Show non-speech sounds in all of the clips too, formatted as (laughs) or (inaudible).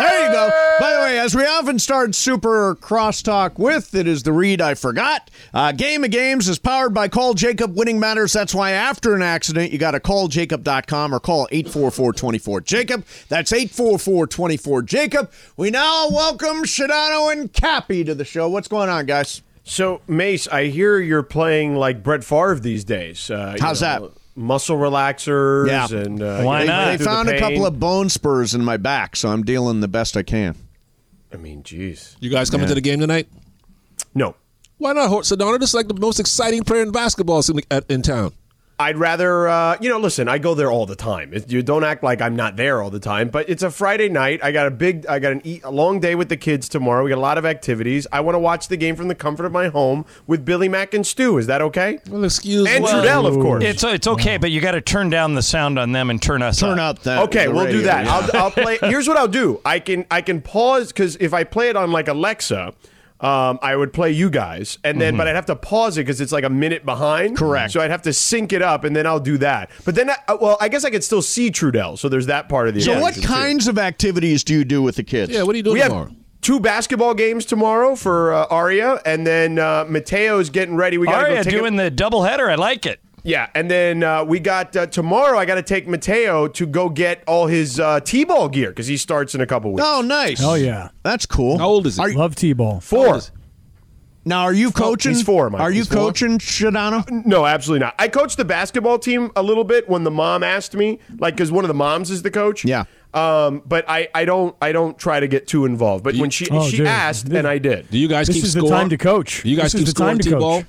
There you go. By the way, as we often start Super Crosstalk with, it is the read I forgot. Uh, Game of Games is powered by Call Jacob. Winning matters. That's why after an accident, you got to call jacob.com or call 844-24-JACOB. That's 844-24-JACOB. We now welcome Sedano and Cappy to the show. What's going on, guys? So, Mace, I hear you're playing like Brett Favre these days. Uh, you How's know, that? Muscle relaxers Yeah. and uh, Why getting not? through They the found a couple of bone spurs in my back, so I'm dealing the best I can. I mean, jeez. You guys coming Yeah. to the game tonight? No, Why not, Hort Sedano? This is like the most exciting player in basketball in, in town. I'd rather, uh, you know, listen. I go there all the time. It, you don't act like I'm not there all the time. But it's a Friday night. I got a big, I got an e- a long day with the kids tomorrow. We got a lot of activities. I want to watch the game from the comfort of my home with Billy Mack and Stu. Is that okay? Well, excuse And me. Trudell, of course. It's it's okay, but you got to turn down the sound on them and turn us Turn up. up that. Okay, we'll do that. yeah. I'll, I'll play. Here's what I'll do. I can I can pause because if I play it on like Alexa, um, I would play you guys, and then but I'd have to pause it because it's like a minute behind. Correct. So I'd have to sync it up, and then I'll do that. But then, I, well, I guess I could still see Trudell. So there's that part of the. So, what equation, too. kinds of activities do you do with the kids? Yeah, what are you doing We have tomorrow? two basketball games tomorrow for uh, Aria, and then uh, Mateo's getting ready. We got to Aria go take a- doing the double header. I like it. Yeah, and then uh, we got uh, tomorrow. I got to take Mateo to go get all his uh, t-ball gear because he starts in a couple weeks. Oh, nice. Oh yeah. That's cool. How old is he? Are you- Love T-ball. Four. now, are you coaching? he's four, Mike. Are you He's coaching Sedano? (laughs) No, absolutely not. I coached the basketball team a little bit when the mom asked me, like, because one of the moms is the coach. Yeah. Um, but I, I don't I don't try to get too involved. But when she Oh, she dude. asked, and I did. Do you guys keep going? This keep is score? the time to coach. Do you guys This keep the time scoring to coach.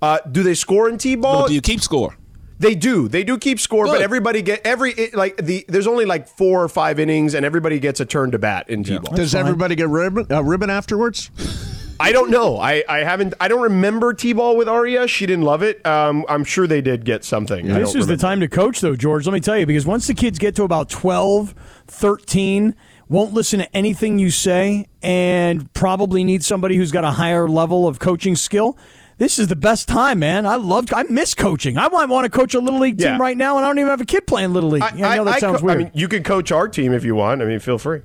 T-ball? Uh, do they score in t-ball? No, do you keep score? They do. They do keep score, but everybody get every it, like the. There's only like four or five innings, and everybody gets a turn to bat in t-ball. Does everybody get ribbon, uh, ribbon afterwards? I don't know. I, I haven't. I don't remember t-ball with Aria. She didn't love it. Um, I'm sure they did get something. I This don't is the time to coach, though, George. Let me tell you, because once the kids get to about 12, 13, won't listen to anything you say, and probably need somebody who's got a higher level of coaching skill. This is the best time, man. I love. I miss coaching. I might want to coach a little league team Yeah. right now, and I don't even have a kid playing little league. Yeah, I, know that sounds co- weird. I mean, you can coach our team if you want. I mean, feel free.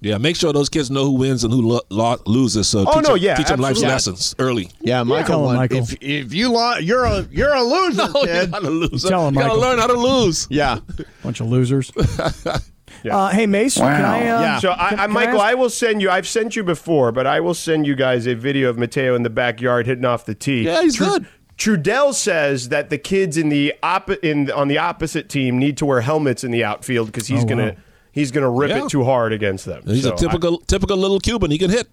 Yeah, make sure those kids know who wins and who lo- lo- loses. So Oh, teach no, them, yeah, teach them life's absolutely. lessons early. Yeah, Mychal. Tell him. Mychal. If if you lo- you're a you're a loser, (laughs) No, you're kid. not a loser. Tell 'em, you gotta Mychal. learn how to lose. Yeah. Bunch of losers. (laughs) uh, hey, Mace, can I? Uh, Yeah. So, I, can- I, can Mychal, ask- I will send you. I've sent you before, but I will send you guys a video of Mateo in the backyard hitting off the tee. Yeah, he's good. Trudell says that the kids in the oppo- in on the opposite team need to wear helmets in the outfield because he's Oh, gonna wow. he's gonna rip Yeah. it too hard against them. He's So a typical typical little Cuban. He can hit.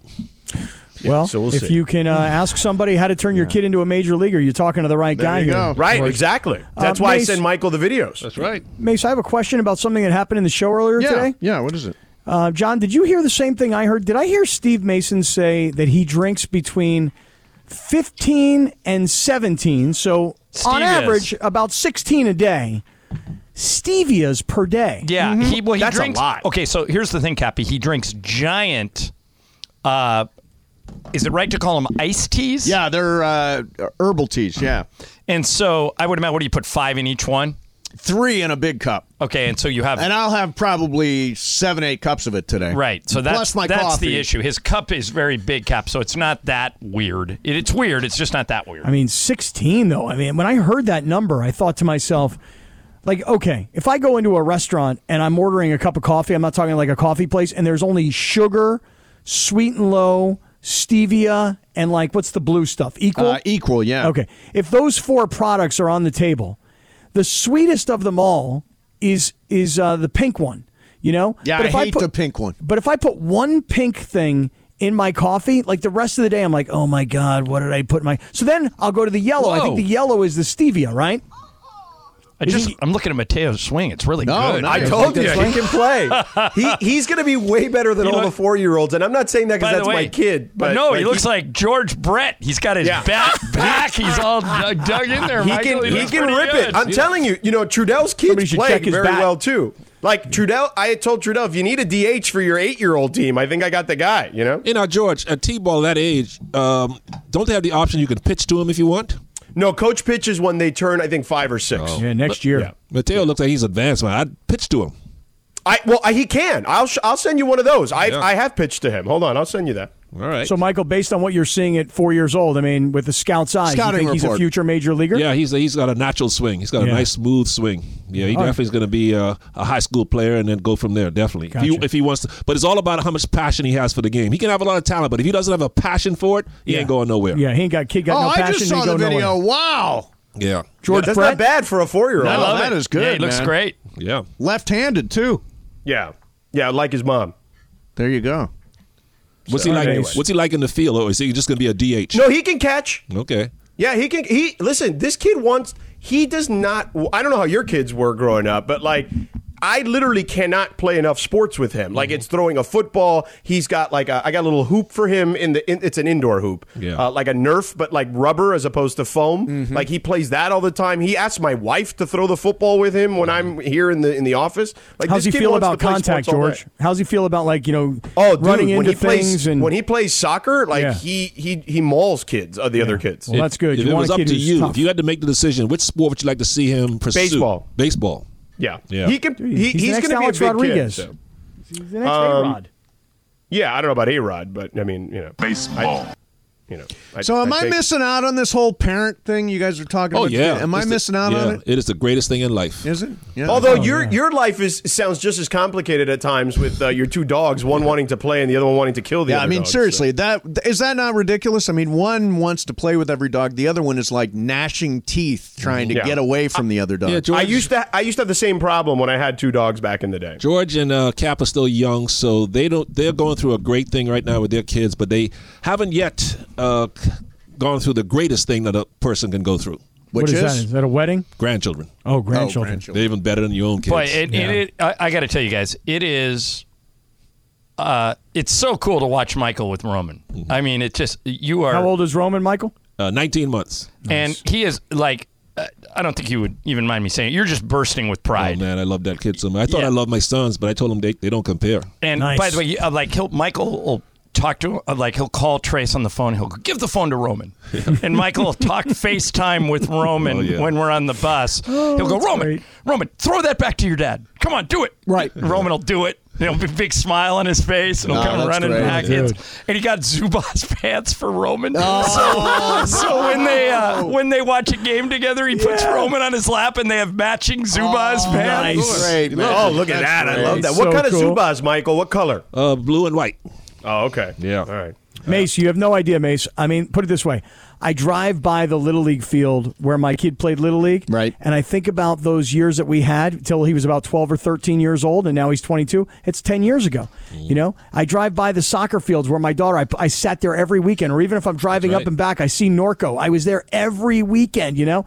Well, so we'll if see. you can uh, ask somebody how to turn your kid into a major leaguer, you're talking to the right guy you here. go. I- right, exactly. That's Uh, why I Mace- send Mychal the videos. That's right. Mace, I have a question about something that happened in the show earlier Yeah. today. Yeah. What is it? Uh, John, did you hear the same thing I heard? Did I hear Steve Mason say that he drinks between 15 and 17, so on Stevias. average about 16 a day, stevias per day? Yeah, he well he That's a lot. Okay, so here's the thing, Cappy. He drinks giant. Uh, is it right to call them iced teas? Yeah, they're uh, herbal teas. Yeah, And so I would imagine. What do you put five in each one? three in a big cup, Okay, and so you have and I'll have probably seven, eight cups of it today. Right. So that's Plus my that's coffee. the issue. His cup is very big cup, so it's not that weird. It, it's weird. It's just not that weird. I mean, 16, though. I mean, when I heard that number, I thought to myself, like, okay, if I go into a restaurant and I'm ordering a cup of coffee, I'm not talking like a coffee place, and there's only sugar, sweet and low, stevia, and like, what's the blue stuff? Equal? Uh, equal. Yeah. Okay. If those four products are on the table, the sweetest of them all is is uh, the pink one. You know? Yeah, But I if hate put- the pink one. But if I put one pink thing in my coffee, like the rest of the day, I'm like, oh my god, what did I put in my? So then I'll go to the yellow. I think the yellow is the stevia, right? I just I'm looking at Mateo's swing. It's really No, good. nice. I told you he can play. (laughs) he he's going to be way better than You all know- the four year olds, and I'm not saying that because that's way, my kid. But, no, he looks like George Brett. He's got his Yeah. back (laughs) back. He's all dug, dug in there. (laughs) he Mychal. can he looks can rip good. it. I'm telling you, you know Trudell's Somebody kids play very bat. well too. Like Trudell, I told Trudell if you need a DH for your eight year old team, I think I got the guy. You know, You know, George, at T-ball that age, um, don't they have the option you can pitch to him if you want? No coach pitches when they turn I think five or six. Oh. Yeah, next year. yeah. Mateo looks like he's advanced, man. I'd pitch to him. I well I, he can. I'll sh- I'll send you one of those. I Yeah. I have pitched to him. Hold on, I'll send you that. All right. So, Mychal, based on what you're seeing at four years old, I mean, with the scout's eyes, Scouting you think he's a future major leaguer? yeah, he's he's got a natural swing. He's got a nice smooth swing. Yeah, he All right. definitely is going to be a, a high school player and then go from there. Definitely, if, he, if he wants to. But it's all about how much passion he has for the game. He can have a lot of talent, but if he doesn't have a passion for it, he Yeah. ain't going nowhere. Yeah, he ain't got kid got Oh, no I passion. just saw the video. nowhere. Wow. Yeah, George That's Brett. not bad for a four year old. I No, love that it. is good, Yeah, he looks man. great. yeah. Left-handed too. Yeah, yeah, like his mom. There you go. What's he like? What's he like in the field, or is he just going to be a DH? No, he can catch. Okay. Yeah, he can. He listen. This kid wants. He does not. I don't know how your kids were growing up, but like. I literally cannot play enough sports with him. Like it's throwing a football. He's got like a, I got a little hoop for him in the. In, it's an indoor hoop, Yeah. uh, like a Nerf, but like rubber as opposed to foam. Like he plays that all the time. He asks my wife to throw the football with him when I'm here in the in the office. Like How's this he kid feel about contact, sports all day. George? How's he feel about like you know Oh, dude, running when into he plays things and when he plays soccer, like Yeah. he he he mauls kids, uh, the other kids. Well, that's good. If You it want was up to you, tough. if you had to make the decision, which sport would you like to see him pursue? Baseball. Baseball. Yeah, Yeah. He can. Dude, he, he's he's going to be a big Rodriguez. kid. so. He's the next Um, A-Rod. Yeah, I don't know about A Rod, but I mean, you know, baseball. You know, I, So am I, think- missing out on this whole parent thing you guys are talking Oh about? yeah. Am I It's the- missing out yeah, on it? It is the greatest thing in life. Is it? Yeah. Although your your life is sounds just as complicated at times with uh, your two dogs, one wanting to play and the other one wanting to kill the yeah, other. I mean dog, so- seriously, that is that not ridiculous? I mean, one wants to play with every dog, the other one is like gnashing teeth trying to Yeah. get away from the other dog. Yeah, George. I used to I used to have the same problem when I had two dogs back in the day. George and uh, Cap are still young, so they don't. They're going through a great thing right now with their kids, but they haven't yet uh, gone through the greatest thing that a person can go through. Which what is, is, that? Is that a wedding? Grandchildren. Oh, Oh, grandchildren. grandchildren. They're even better than your own kids. Boy, it, Yeah. it, it, I, I got to tell you guys, it is. Uh, it's so cool to watch Mychal with Roman. I mean, it just you are, How old is Roman, Mychal? uh, 19 months. and he is like. Uh, I don't think you would even mind me saying it. You're just bursting with pride. Oh man, I love that kid so much. I thought Yeah. I loved my sons, but I told them they, they don't compare. And Nice. by the way, uh, like he'll Mychal will talk to uh, like he'll call Trayce on the phone. He'll go, give the phone to Roman, and Mychal will talk (laughs) FaceTime with Roman Oh, yeah. when we're on the bus. he'll go, Roman, great. Roman, throw that back to your dad. Come on, do it. Right. Roman will do it. You know, big, big smile on his face, and he'll Oh, come that's running great. back. It's- And he got Zubaz (laughs) pants for Roman. Oh, so, so when they uh, when they watch a game together, he puts Roman on his lap, and they have matching Zubaz pants. nice. Great. Oh, look at That's that! I love that. So what kind of cool. Zubaz, Mychal? What color? Uh, blue and white. Oh, okay. Yeah. All right. Mace, you have no idea, Mace. I mean, put it this way. I drive by the Little League field where my kid played Little League. Right. And I think about those years that we had till he was about 12 or 13 years old, and now he's 22. It's 10 years ago. You know, I drive by the soccer fields where my daughter, I, I sat there every weekend, or even if I'm driving That's up and back, I see Norco. I was there every weekend, you know?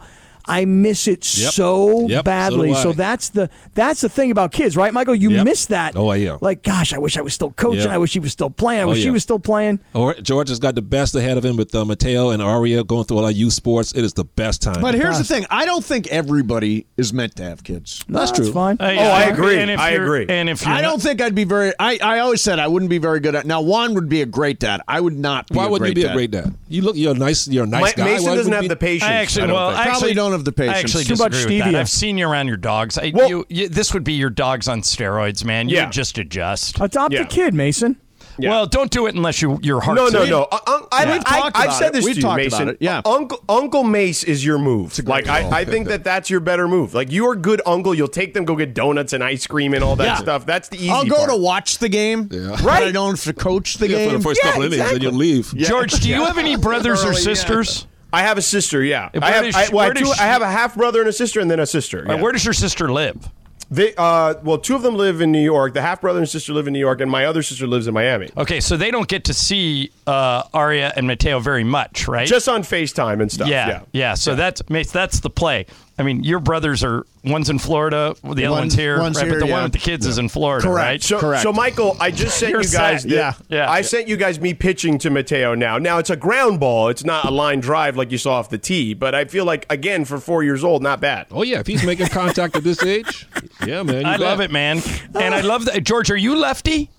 I miss it Yep. so Yep, badly. do I. So, that's the that's the thing about kids, right, Mychal? You Yep. miss that. Oh, yeah. Like, gosh, I wish I was still coaching. Yeah. I wish he was still playing. I wish he yeah. was still playing. Or George has got the best ahead of him with uh, Mateo and Aria going through all our youth sports. It is the best time. But here's the thing: I don't think everybody is meant to have kids. That's No, true. Fine. Uh, Oh, I agree. And if I agree. And if you're I don't think I'd be very. I, I always said I wouldn't be very good at. Now Juan would be a great dad. I would not. Be Why a wouldn't great you be dad. a great dad? You look, you're a nice, you're a nice Ma- guy. Mason Why doesn't wouldn't have you the patience. I actually, don't well. I Probably actually don't have the patience. I actually Too much disagree with that. stevia. I've seen you around your dogs. I, Well- you, you, this would be your dogs on steroids, man. You Yeah. would just adjust. Adopt Yeah. a kid, Mason. Yeah. Well, don't do it unless you, your heart. No, no, no. Uh, uh, I, We've I, talked I've about said it. this We've to you, talked Mason. it, yeah. Uncle Uncle Mace is your move. Like I, I think that that's your better move. Like you are good uncle. You'll take them, go get donuts and ice cream and all that Yeah. stuff. That's the easy. I'll go part. to watch the game. Yeah. But Right. I don't have to coach the Yeah, game. for the first Yeah, couple innings, then you leave. George, do you have any brothers or Early, yeah. sisters? I have a sister. Yeah, I have. does I, well, I, does she- I have a half brother and a sister, and then a sister. Yeah. Where does your sister live? They, uh, well, two of them live in New York. The half brother and sister live in New York, and my other sister lives in Miami. Okay, so they don't get to see uh, Aria and Mateo very much, right? Just on Facetime and stuff. yeah, Yeah, yeah. So that's Mace, that's the play. I mean, your brothers are one's in Florida, the other One- one's here, one's right? here, but the yeah. one with the kids is in Florida, Correct. right? So, Correct. so Mychal, I just sent You're guys. the- Yeah. Yeah. I sent you guys me pitching to Mateo. Now, now it's a ground ball. It's not a line drive like you saw off the tee. But I feel like again for four years old, not bad. Oh yeah, if he's making contact at this age, yeah, man. you I bet. love it, man. And I love that. George, are you lefty?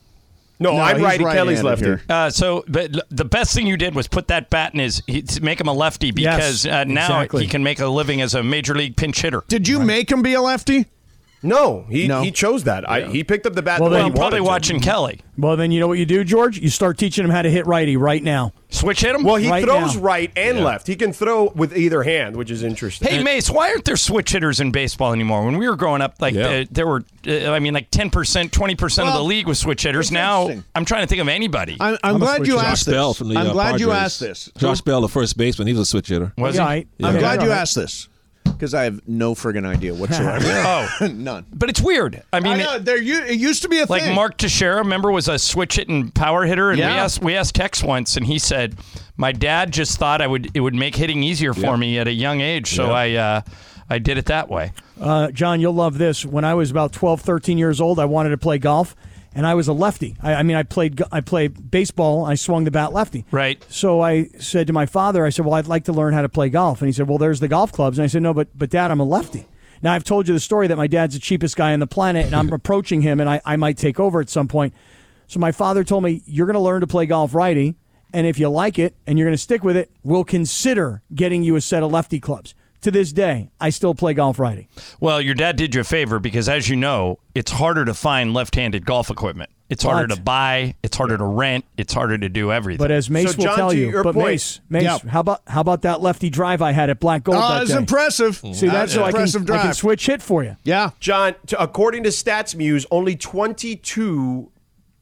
No, No, I'm he's righty. Kelly's right-handed lefty. here. Uh, so, but l- the best thing you did was put that bat in his, he, to make him a lefty because Yes, uh, now exactly. he can make a living as a major league pinch hitter. Did you make him be a lefty? No, he No. he chose that. I, he picked up the bat. Well, the way then he Well, probably wanted to. watching Kelly. Well, then you know what you do, George? You start teaching him how to hit righty right now. Switch hit him? Well, he Right throws now. right and left. He can throw with either hand, which is interesting. Hey, Mace, why aren't there switch hitters in baseball anymore? When we were growing up, like Yeah. uh, there were, uh, I mean, like 10%, 20% of the league was switch hitters. now. I'm trying to think of anybody. I'm, I'm, I'm glad you asked Josh Bell this. from the I'm uh, glad you asked this. Josh Bell, the first baseman, he was a switch hitter. was Yeah, he? I- I'm glad you asked this because I have no friggin' idea whatsoever. (laughs) Oh, (laughs) None. but it's weird. I mean, I know, there u- it used to be a thing. like thing. Mark Teixeira, remember, was a switch hitting power hitter, and we Yeah. asked we asked Tex once, and he said, "My dad just thought I would it would make hitting easier for Yeah. me at a young age, so Yeah. I uh, I did it that way." Uh, John, you'll love this. When I was about 12, 13 years old, I wanted to play golf, and I was a lefty. I, I mean, I played I played baseball. I swung the bat lefty. Right. So I said to my father, I said, "Well, I'd like to learn how to play golf." And he said, "Well, there's the golf clubs." And I said, "No, but but Dad, I'm a lefty." Now I've told you the story that my dad's the cheapest guy on the planet, and I'm (laughs) approaching him, and I, I might take over at some point. So my father told me, "You're going to learn to play golf righty, and if you like it and you're going to stick with it, we'll consider getting you a set of lefty clubs." To this day, I still play golf righty. Well, your dad did you a favor because, as you know, it's harder to find left-handed golf equipment. It's harder But- to buy. It's harder to rent. It's harder to do everything. But as Mace So, will John, tell you, your but point- Mace, Mace, Yeah. how about how about that lefty drive I had at Black Gold Oh, that it's day? impressive. See that? That's So an I impressive can, I can switch hit for you. Yeah. John, to, according to StatMuse, only 22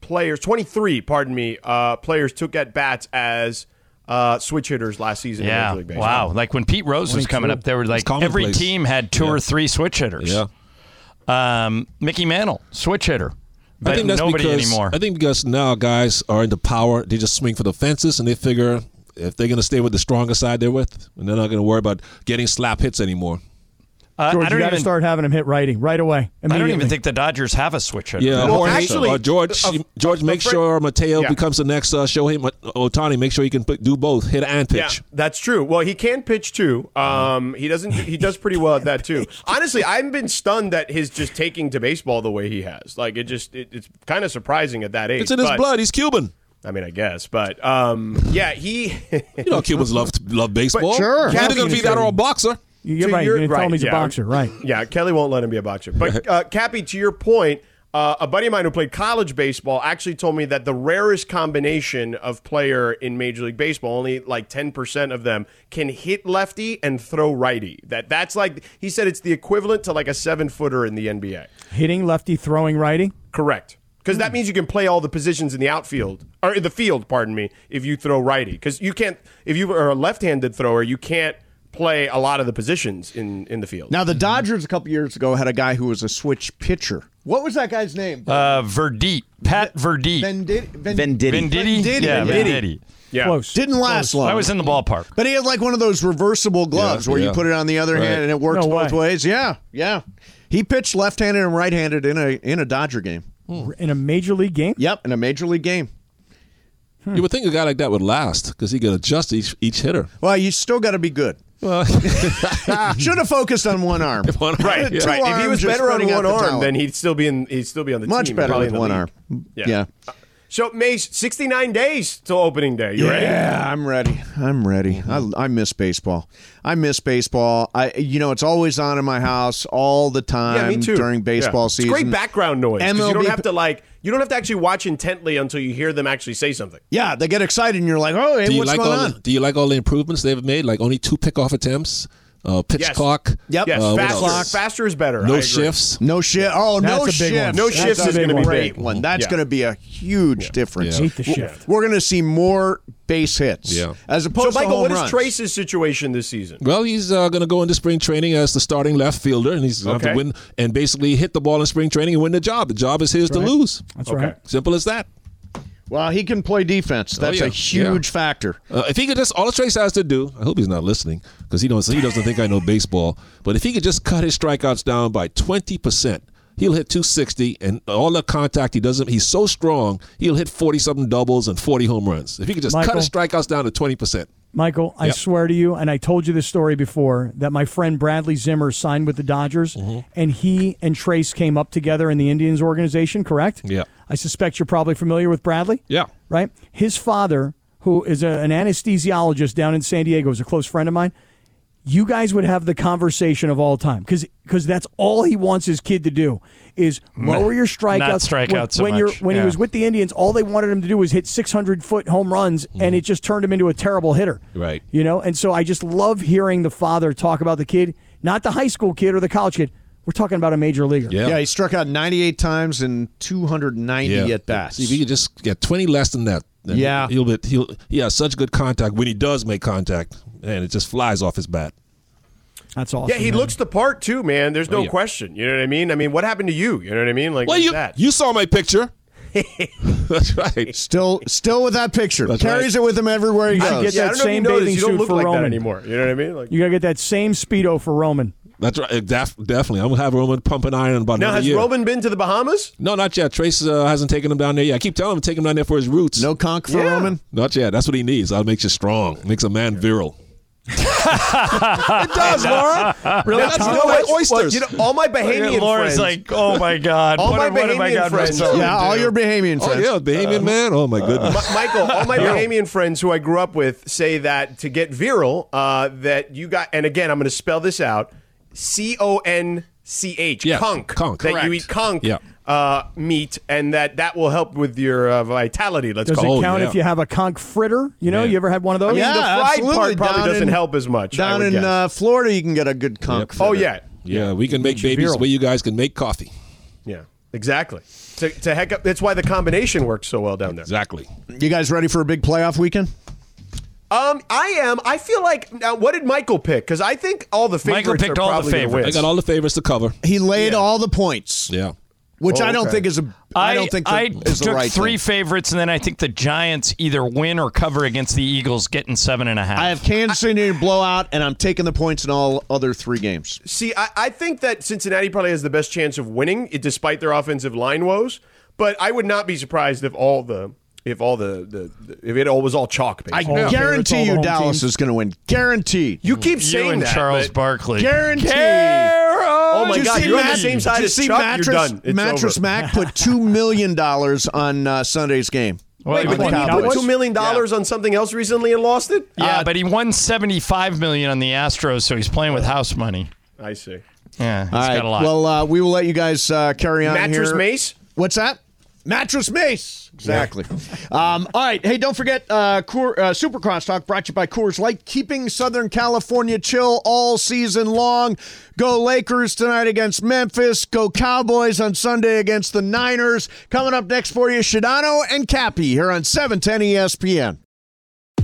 players, 23, pardon me, uh, players took at bats as uh, switch hitters last season in yeah, Major League Baseball. wow! Like when Pete Rose was coming up, there were like every commonplace. team had two or three switch hitters. Yeah. Um, Mickey Mantle, switch hitter, but I think that's nobody because, anymore. I think because now guys are into power, they just swing for the fences and they figure if they're going to stay with the stronger side they're with, and they're not going to worry about getting slap hits anymore. Uh, George, I you don't got to even. start having him hit righty right away. I don't even think the Dodgers have a switch hitter. Yeah, Well, Jorge, actually, uh, George, uh, George, make Fred- sure Mateo Yeah. becomes the next uh, Shohei Ohtani. Make sure he can put, do both, hit and Yeah, pitch. that's true. Well, he can pitch too. Um, he doesn't. He does pretty well at that too. (laughs) Honestly, I've been stunned that his just taking to baseball the way he has. Like it just, it, it's kind of surprising at that age. It's in his but- blood. He's Cuban. I mean, I guess, but um, yeah, he. You know, (laughs) Cubans love love baseball. sure. He's either going to be that or a boxer. You're to right. your- You're going to tell right, him he's yeah. a boxer, right? Yeah, Kelly won't let him be a boxer. But (laughs) uh, Cappy, to your point, uh, a buddy of mine who played college baseball actually told me that the rarest combination of player in Major League Baseball, only like ten percent of them can hit lefty and throw righty. That that's like he said it's the equivalent to like a seven footer in the NBA. Hitting lefty, throwing righty. Correct. Because that means you can play all the positions in the outfield or in the field, pardon me, if you throw righty. Because you can't, if you are a left-handed thrower, you can't play a lot of the positions in in the field. Now the Dodgers a couple years ago had a guy who was a switch pitcher. What was that guy's name? Uh, Verdit, Pat Verdit, Venditte. Venditte. Venditte, Venditte, yeah, yeah. Venditte. yeah. Close. Didn't last long. I was in the ballpark. But he had like one of those reversible gloves Yeah, where you put it on the other Right. hand and it works No both way. ways. Yeah, yeah. He pitched left-handed and right-handed in a in a Dodger game. In a major league game. Yep, in a major league game. You would think a guy like that would last because he could adjust each each hitter. Well, you still got to be good. Well, (laughs) Should have focused on one arm. (laughs) One arm, Right, yeah. Right. If he was better on one out the arm, talent. then he'd still be in. He'd still be on the Much team. better probably with in one league. arm. Yeah. Yeah. Uh, so, Mace, sixty-nine days till opening day. You ready? Yeah, I'm ready. I'm ready. I, I miss baseball. I miss baseball. I you know it's always on in my house all the time Yeah, me too. during baseball Yeah. season. It's great background noise. 'cause you don't have to like. You don't have to actually watch intently until you hear them actually say something. Yeah, they get excited and you're like, oh, hey, do you what's like going all? on? The, do you like all the improvements they've made? Like only two pickoff attempts, uh, pitch Yes. clock. Yep. Yes, Uh, what faster. Faster is better. No shifts. No shit. Oh, no That's a big shift. one. No shifts is big going to be great big. one. That's Yeah. going to be a huge difference. Yeah. Hate the shift. We're going to see more base hits. Yeah. As So, opposed Mychal, to home what is runs. Trayce's situation this season? Well, he's uh, going to go into spring training as the starting left fielder, and he's going to Okay. win and basically hit the ball in spring training and win the job. The job is his to right. lose. That's Okay. right. Simple as that. Well, he can play defense. That's Oh, yeah. a huge factor. Uh, if he could just, all Trayce has to do, I hope he's not listening because he doesn't, he doesn't think I know baseball, but if he could just cut his strikeouts down by 20%, he'll hit 260 and all the contact he doesn't, he's so strong, he'll hit 40 something doubles and 40 home runs. If he could just Mychal? cut his strikeouts down to 20%. Mychal, I Yep. swear to you, and I told you this story before, that my friend Bradley Zimmer signed with the Dodgers, Mm-hmm. and he and Trayce came up together in the Indians organization, correct? Yeah. I suspect you're probably familiar with Bradley? Yeah. Right? His father, who is a, an anesthesiologist down in San Diego, is a close friend of mine. You guys would have the conversation of all time because because that's all he wants his kid to do is lower your strikeouts. Not strike when, out so when you're much. when he was with the Indians, all they wanted him to do was hit 600 foot home runs, and mm-hmm. it just turned him into a terrible hitter. Right. You know, and so I just love hearing the father talk about the kid, not the high school kid or the college kid. We're talking about a major leaguer. Yeah. Yeah, he struck out 98 times and 290 at bats. If he could just get 20 less than that, then Yeah. he'll be, he'll, he has such good contact when he does make contact, and it just flies off his bat. That's awesome. Yeah, he man. looks the part too, man. There's oh, no yeah. question. You know what I mean? I mean, what happened to you? You know what I mean? Like Well, what's you, that? you saw my picture. (laughs) That's right. Still, still with that picture. That's Carries right. it with him everywhere he I goes. get yeah, I that don't know if you same bathing You don't suit look for like Roman. that anymore. You know what I mean? Like, You gotta get that same speedo for Roman. That's right. Uh, Def, definitely. I'm gonna have Roman pumping iron in about now, has year. Roman been to the Bahamas? No, not yet. Trayce uh, hasn't taken him down there yet. I keep telling him to take him down there for his roots. No conch for Yeah. Roman. not yet. That's what he needs. That makes you strong. Makes a man virile. (laughs) It does, Laura. Really? Now, That's you how know what? oysters. Well, you know, all my Bahamian Laura's friends. like, oh my God. All what, my what have I Bahamian got friends- myself Yeah, all your Bahamian Oh friends. yeah, Bahamian man. Oh my goodness. Ma- Mychal, all my (laughs) Bahamian friends who I grew up with say that to get virile, uh, that you got, and again, I'm going to spell this out: C O N C H, Yes, conch. conch. That you Correct. eat conch Yeah. uh, meat, and that that will help with your uh, vitality. Let's Does call it count yeah. if you have a conch fritter? You know, Yeah. you ever had one of those? Yeah, the fried absolutely. part probably Down doesn't in- help as much. I Down would in guess. uh, Florida, you can get a good conch. oh fritter. yeah, yeah, we can make babies virile. the way you guys can make coffee. yeah, exactly. To, to heck up, that's why the combination works so well down there. Exactly. You guys ready for a big playoff weekend? Um, I am. I feel like now. What did Mychal pick? Because I think all the favorites Mychal picked are all the probably gonna favorites. I got all the favorites to cover. He laid Yeah. all the points, Yeah. which Oh, I don't okay. think is a. I I don't think that I is the took right three thing. favorites, and then I think the Giants either win or cover against the Eagles, getting seven and a half. I have Kansas City to blow out, and I'm taking the points in all other three games. See, I, I think that Cincinnati probably has the best chance of winning, it, despite their offensive line woes. But I would not be surprised if all the if all the, the, the if it all was all chalk. I Basically. Yeah. guarantee you, Dallas teams. is going to win. Guaranteed. you keep you saying and that, Charles but- Barkley. Guaranteed. Oh my Did you God, see you're on the Mat- same side did you as see Chuck. Mattress, you're done. It's Mattress over. Mac put two million dollars on uh, Sunday's game. Wait, But but did he he Cowboys? put two million dollars on something else recently and lost it? yeah, but he won seventy-five million on the Astros, so he's playing with house money. I see. Yeah, he's All right. got a lot. Well, uh, we will let you guys uh, carry on Mattress here. Mace? What's that? Mattress Mace. Exactly. um, all right. Hey, don't forget uh, Coor, uh, Super Crosstalk brought to you by Coors Light, keeping Southern California chill all season long. Go Lakers tonight against Memphis. Go Cowboys on Sunday against the Niners. Coming up next for you, Sedano and Cappy here on E 710 ESPN.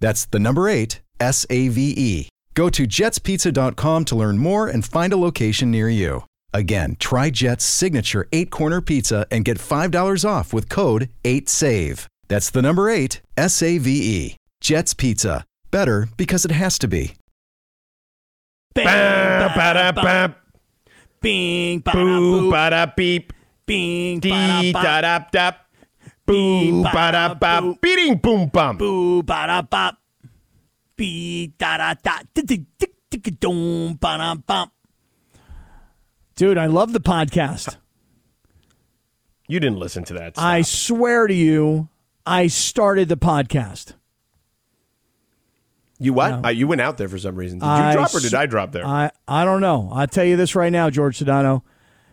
That's the number eight, S A V E. Go to jetspizza.com to learn more and find a location near you. Again, try Jet's signature eight corner pizza and get $5 off with code 8SAVE. That's the number eight, S A V E. Jet's Pizza. Better because it has to be. Ba, ba, da, ba, Bing, boo, ba, da, beep. bing, Dee, da, da, da. Boo, ba, da, ba. Beating, boom, bum. boo, ba da bop, be da da da, doom, ba da bop. Dude, I love the podcast. You didn't listen to that. I swear to you, I started the podcast. You what? No. Uh, you went out there for some reason. Did you I drop or did I drop there? I, I don't know. I'll tell you this right now, George Sedano.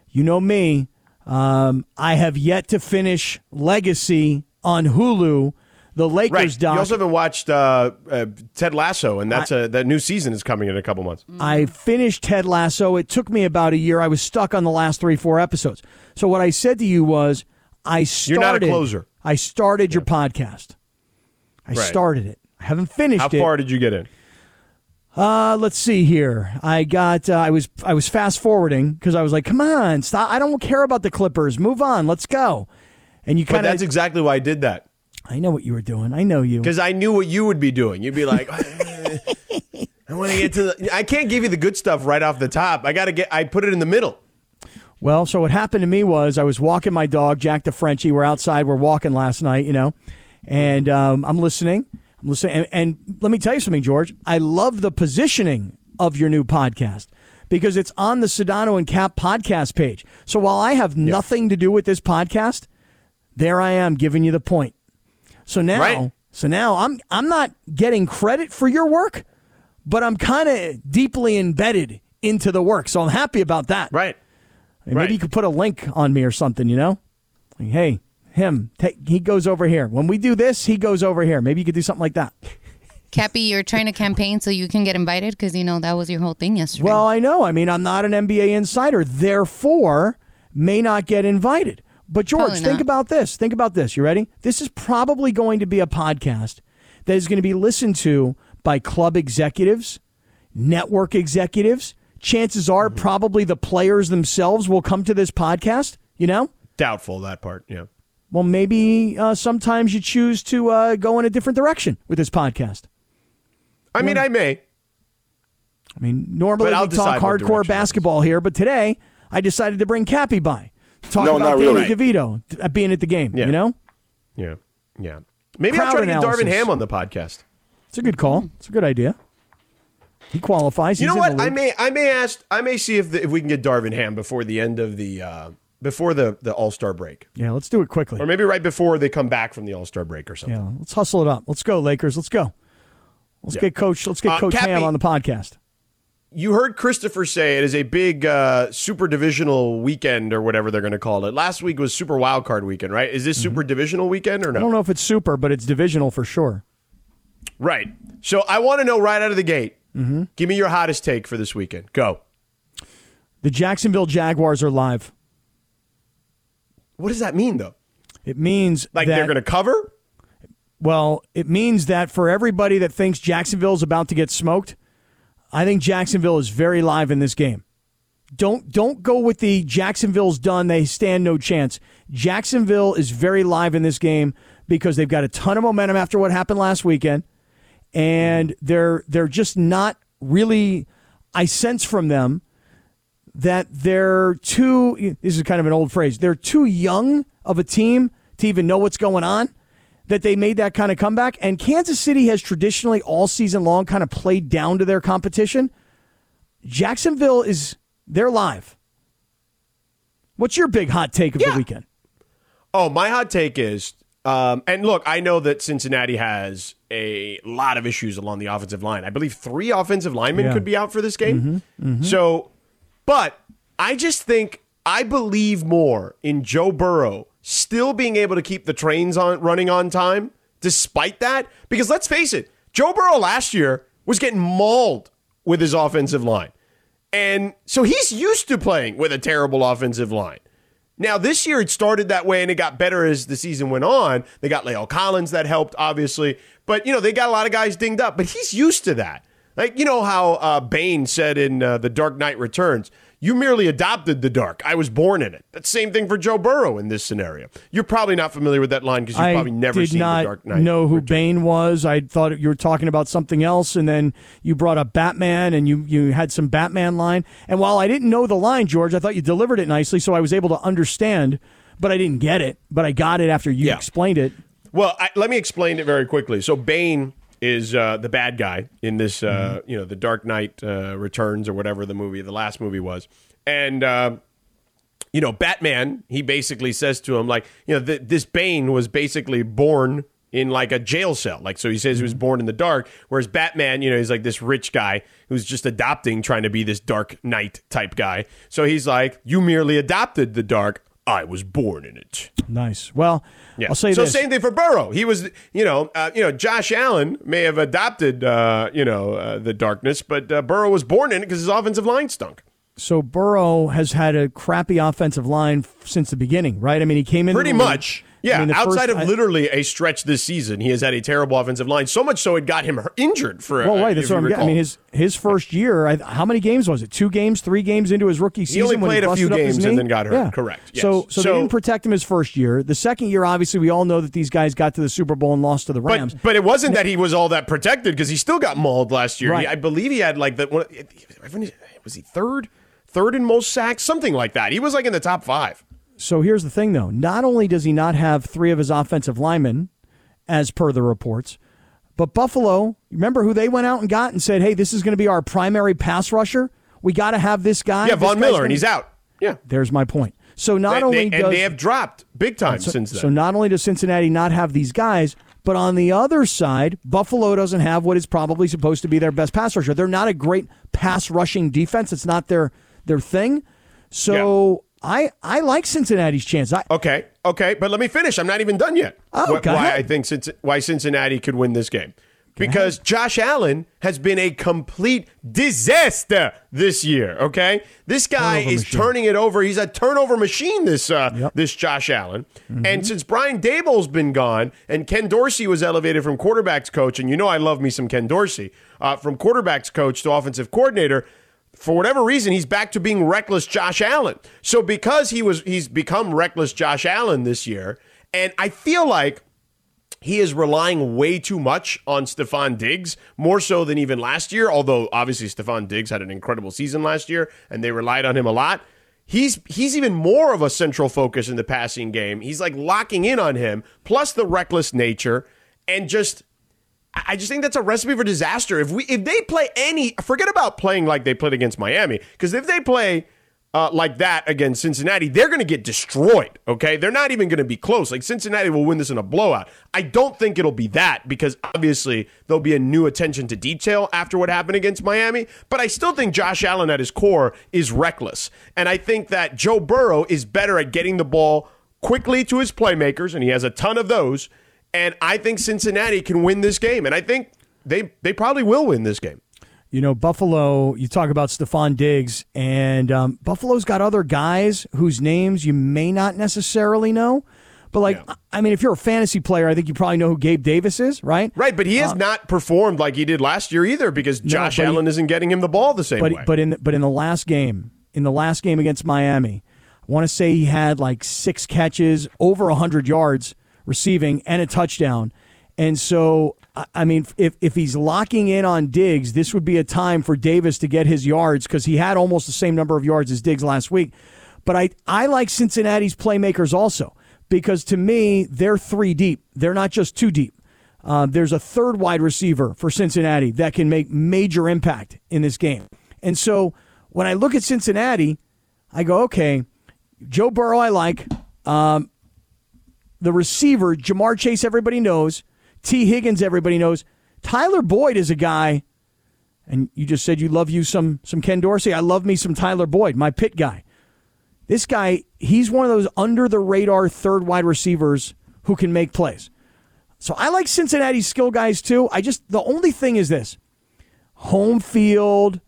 You know me. Um, I have yet to finish Legacy on Hulu, the Lakers right. doc. You also haven't watched uh, uh, Ted Lasso, and that's a, that new season is coming in a couple months. I finished Ted Lasso. It took me about a year. I was stuck on the last three, four episodes. So what I said to you was, I started. You're not a closer. I started your podcast. I Right. started it. I haven't finished How it. far did you get in? Uh, let's see here. I got. Uh, I was. I was fast forwarding because I was like, "Come on, stop! I don't care about the Clippers. Move on. Let's go." And you kind that's exactly why I did that I know what you were doing. I know you. because I knew what you would be doing. You'd be like, (laughs) I want to get to the. I can't give you the good stuff right off the top. I got to get. I put it in the middle. Well, so what happened to me was I was walking my dog, Jack the Frenchie. We're outside. We're walking last night, you know, and um, I'm listening. And, and let me tell you something, George. I love the positioning of your new podcast because it's on the Sedano and Cap podcast page. So while I have nothing to do with this podcast, there I am giving you the point. So now, Right. so now I'm I'm not getting credit for your work, but I'm kind of deeply embedded into the work. So I'm happy about that. Right. Maybe Right. you could put a link on me or something, you know? Like, hey, him, take, he goes over here. When we do this, he goes over here. Maybe you could do something like that. Cappy, you're trying to campaign so you can get invited because you know that was your whole thing yesterday. Well, I know. I mean, I'm not an NBA insider, therefore, may not get invited. But, George, think about this. Think about this. You ready? This is probably going to be a podcast that is going to be listened to by club executives, network executives. Chances are, Mm-hmm. probably the players themselves will come to this podcast, you know? Doubtful that part. Yeah. Well, maybe uh, sometimes you choose to uh, go in a different direction with this podcast. I mean, I may. I mean, normally I'll we talk hardcore direction it basketball here, but today I decided to bring Cappy by. Talk No, about not Danny really. DeVito uh, being at the game, Yeah. you know? Yeah. Yeah. Maybe Crowd I'll try to get analysis. Darvin Ham on the podcast. It's a good call. It's a good idea. He qualifies. You know what? I may I may ask I may see if the, if we can get Darvin Ham before the end of the uh, before the the All Star break, Yeah, let's do it quickly. or maybe right before they come back from the All Star break or something. Yeah, let's hustle it up. Let's go, Lakers. Let's go. Let's Yeah. get Coach. Let's get Uh, Coach Cappy- Ham on the podcast. You heard Christopher say it is a big uh, super divisional weekend or whatever they're going to call it. Last week was super wild card weekend, right? Is this super divisional weekend or Mm-hmm. I don't know if it's super, but it's divisional for sure. Right. So I want to know right out of the gate. Mm-hmm. Give me your hottest take for this weekend. Go. The Jacksonville Jaguars are live. What does that mean though? It means Like that, they're going to cover? Well, it means that for everybody that thinks Jacksonville is about to get smoked, I think Jacksonville is very live in this game. Don't don't go with the Jacksonville's done, they stand no chance. Jacksonville is very live in this game because they've got a ton of momentum after what happened last weekend and they're they're just not really I sense from them that they're too this is kind of an old phrase. They're too young of a team to even know what's going on that they made that kind of comeback and Kansas City has traditionally all season long kind of played down to their competition. Jacksonville is they're live. What's your big hot take of the weekend? Oh, my hot take is, um, and look, I know that Cincinnati has a lot of issues along the offensive line. I believe three offensive linemen Yeah. could be out for this game. So, but I just think I believe more in Joe Burrow still being able to keep the trains on running on time, despite that. Because let's face it, Joe Burrow last year was getting mauled with his offensive line. And so he's used to playing with a terrible offensive line. Now, this year it started that way and it got better as the season went on. They got La'el Collins that helped, obviously. But, you know, they got a lot of guys dinged up, but he's used to that. Like, you know how uh, Bane said in uh, The Dark Knight Returns, You merely adopted the dark. I was born in it. That's the same thing for Joe Burrow in this scenario. You're probably not familiar with that line because you've I probably never seen The Dark Knight. know who Bane was. I thought you were talking about something else, and then you brought up Batman, and you you had some Batman line. And while I didn't know the line, George, I thought you delivered it nicely, so I was able to understand. But I didn't get it. But I got it after you Yeah. explained it. Well, I, let me explain it very quickly. So Bane is uh, the bad guy in this, uh, you know, the Dark Knight uh, Returns or whatever the movie, the last movie was, and. Uh, you know, Batman, he basically says to him, like, you know, th- this Bane was basically born in like a jail cell. Like, so he says he was born in the dark. Whereas Batman, you know, he's like this rich guy who's just adopting, trying to be this dark knight type guy. So he's like, you merely adopted the dark. I was born in it. Nice. Well, Yeah. I'll say so this. same thing for Burrow. He was, you know, uh, you know, Josh Allen may have adopted, uh, you know, uh, the darkness, but uh, Burrow was born in it because his offensive line stunk. So Burrow has had a crappy offensive line since the beginning, right? I mean, he came in Pretty much. Yeah, I mean, outside first- of literally a stretch this season, he has had a terrible offensive line. So much so it got him injured for. Well, uh, right. That's what I'm getting. I mean, his his first year. I, how many games was it? Two games, three games into his rookie season. He only when played a few games and then got hurt. Yeah. Correct. Yes. So, so, So- they didn't protect him his first year. The second year, obviously, we all know that these guys got to the Super Bowl and lost to the Rams. But but it wasn't that he was all that protected because he still got mauled last year. Right. He- I believe he had like the one. Was he third? Third in most sacks, something like that. He was like in the top five. So here's the thing, though. Not only does he not have three of his offensive linemen, as per the reports, but Buffalo, remember who they went out and got and said, hey, this is going to be our primary pass rusher? We got to have this guy. Yeah, Von Miller, gonna-" and he's out. Yeah, There's my point. So not They- only they- does and they have dropped big time so, since then. so not only does Cincinnati not have these guys, but on the other side, Buffalo doesn't have what is probably supposed to be their best pass rusher. They're not a great pass rushing defense. It's not their their thing. So I I like Cincinnati's chance. I, Okay, okay, but let me finish. I'm not even done yet. Oh, Wh- why. I think why Cincinnati could win this game. Because Josh Allen has been a complete disaster this year. Okay, this guy Turnover is machine. turning it over. He's a turnover machine. This uh, Yep. this Josh Allen. Mm-hmm. And since Brian Daboll's been gone and Ken Dorsey was elevated from quarterbacks coach, and you know I love me some Ken Dorsey uh, from quarterbacks coach to offensive coordinator for whatever reason, he's back to being reckless Josh Allen. So because he was he's become reckless Josh Allen this year, and I feel like he is relying way too much on Stefon Diggs, more so than even last year, although obviously Stefon Diggs had an incredible season last year and they relied on him a lot. He's he's even more of a central focus in the passing game. He's like locking in on him, plus the reckless nature, and just I just think that's a recipe for disaster. If we if they play any, forget about playing like they played against Miami, because if they play uh, like that against Cincinnati, they're going to get destroyed. Okay, they're not even going to be close. Like Cincinnati will win this in a blowout. I don't think it'll be that because obviously there'll be a new attention to detail after what happened against Miami. But I still think Josh Allen at his core is reckless, and I think that Joe Burrow is better at getting the ball quickly to his playmakers, and he has a ton of those. And I think Cincinnati can win this game, and I think they they probably will win this game. You know, Buffalo, you talk about Stefon Diggs, and um, Buffalo's got other guys whose names you may not necessarily know. But, like, I mean, if you're a fantasy player, I think you probably know who Gabe Davis is, right? Right, but he has not performed like he did last year either because Josh he- Allen isn't getting him the ball the same but, way. But in the, but in the last game, in the last game against Miami, I want to say he had like six catches, over 100 yards receiving, and a touchdown. And so, I- mean, if, if he's locking in on Diggs, this would be a time for Davis to get his yards because he had almost the same number of yards as Diggs last week. But I, I like Cincinnati's playmakers also because to me, they're three deep. They're not just two deep. Uh, there's a third wide receiver for Cincinnati that can make major impact in this game. And so when I look at Cincinnati, I go, okay, Joe Burrow, I like. Um, the receiver, Ja'Marr Chase, everybody knows. Tee Higgins, everybody knows. Tyler Boyd is a guy, and you just said you love you some some Ken Dorsey. I love me some Tyler Boyd, my Pitt guy. This guy, he's one of those under the radar third wide receivers who can make plays. So I like Cincinnati's skill guys too. I just the only thing is this: home field,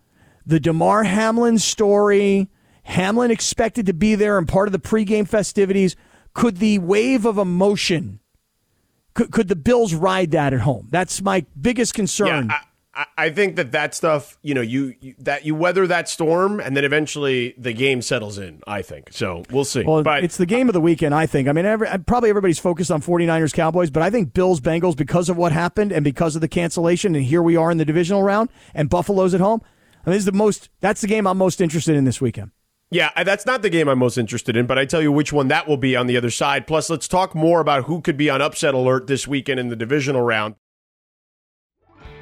the Damar Hamlin story. Hamlin expected to be there and part of the pregame festivities. Could the wave of emotion? Could, could the Bills ride that at home? That's my biggest concern. Yeah, I, I think that that stuff, you know, you, you that you weather that storm, and then eventually the game settles in. I think so. We'll see. Well, but it's the game of the weekend, I think. I mean, every, probably everybody's focused on 49ers Cowboys, but I think Bills Bengals, because of what happened and because of the cancellation, and here we are in the divisional round, and Buffalo's at home. I mean, this is the most. That's the game I'm most interested in this weekend. Yeah, that's not the game I'm most interested in, but I tell you which one that will be on the other side. Plus, let's talk more about who could be on upset alert this weekend in the divisional round.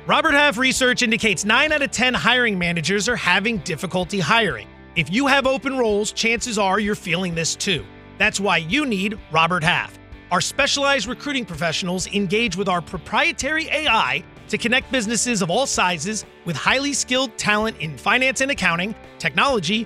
Robert Half research indicates 9 out of 10 hiring managers are having difficulty hiring. If you have open roles, chances are you're feeling this too. That's why you need Robert Half. Our specialized recruiting professionals engage with our proprietary AI to connect businesses of all sizes with highly skilled talent in finance and accounting, technology,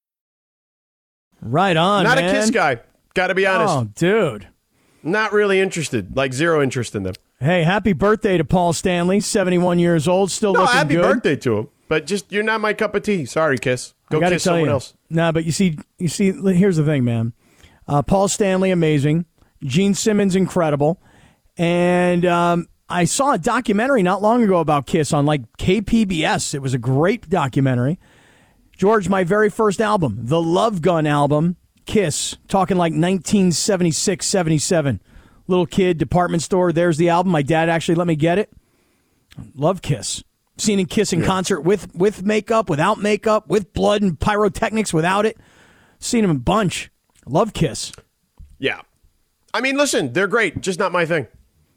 Right on. Not man. a kiss guy. Got to be honest. Oh, dude. Not really interested. Like zero interest in them. Hey, happy birthday to Paul Stanley, 71 years old, still No, looking happy good. birthday to him. But just you're not my cup of tea. Sorry, kiss. Go kiss someone you. else. Nah, but you see, you see, here's the thing, man. Uh, Paul Stanley, amazing. Gene Simmons, incredible. And um, I saw a documentary not long ago about Kiss on like KPBS. It was a great documentary. George, my very first album, the Love Gun album, Kiss, talking like 1976, 77. Little kid, department store. There's the album. My dad actually let me get it. Love Kiss. Seen in Kiss in concert with with makeup, without makeup, with blood and pyrotechnics, without it. Seen him a bunch. Love Kiss. Yeah. I mean, listen, they're great. Just not my thing.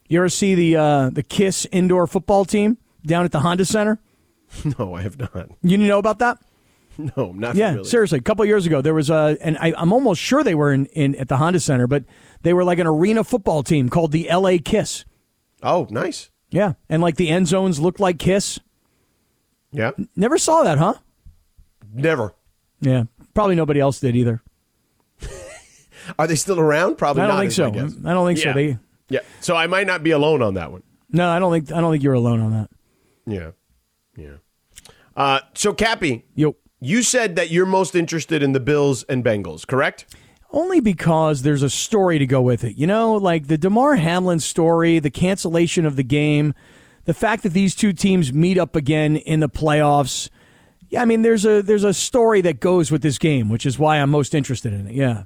You ever see the uh, the Kiss indoor football team down at the Honda Center? (laughs) No, I have not. You didn't know about that? (laughs) No, not yeah, seriously. A couple years ago, there was a, and I, I'm almost sure they were in, in at the Honda Center, but they were like an arena football team called the L.A. Kiss. Oh, nice. Yeah, and like the end zones looked like Kiss. Yeah. Never saw that, huh? Never. Yeah, probably nobody else did either. (laughs) Are they still around? Probably I don't not. think so. guess. I don't think so. Yeah. They Yeah. So I might not be alone on that one. no, I don't think I don't think you're alone on that. Yeah. Yeah. Uh, so Cappy, Yo, you said that you're most interested in the Bills and Bengals, correct? only because there's a story to go with it. You know, like the Damar Hamlin story, the cancellation of the game, the fact that these two teams meet up again in the playoffs. Yeah, I mean, there's a there's a story that goes with this game, which is why I'm most interested in it. Yeah.